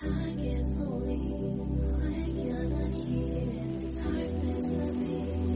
I can't believe I cannot hear not. It's hard to be.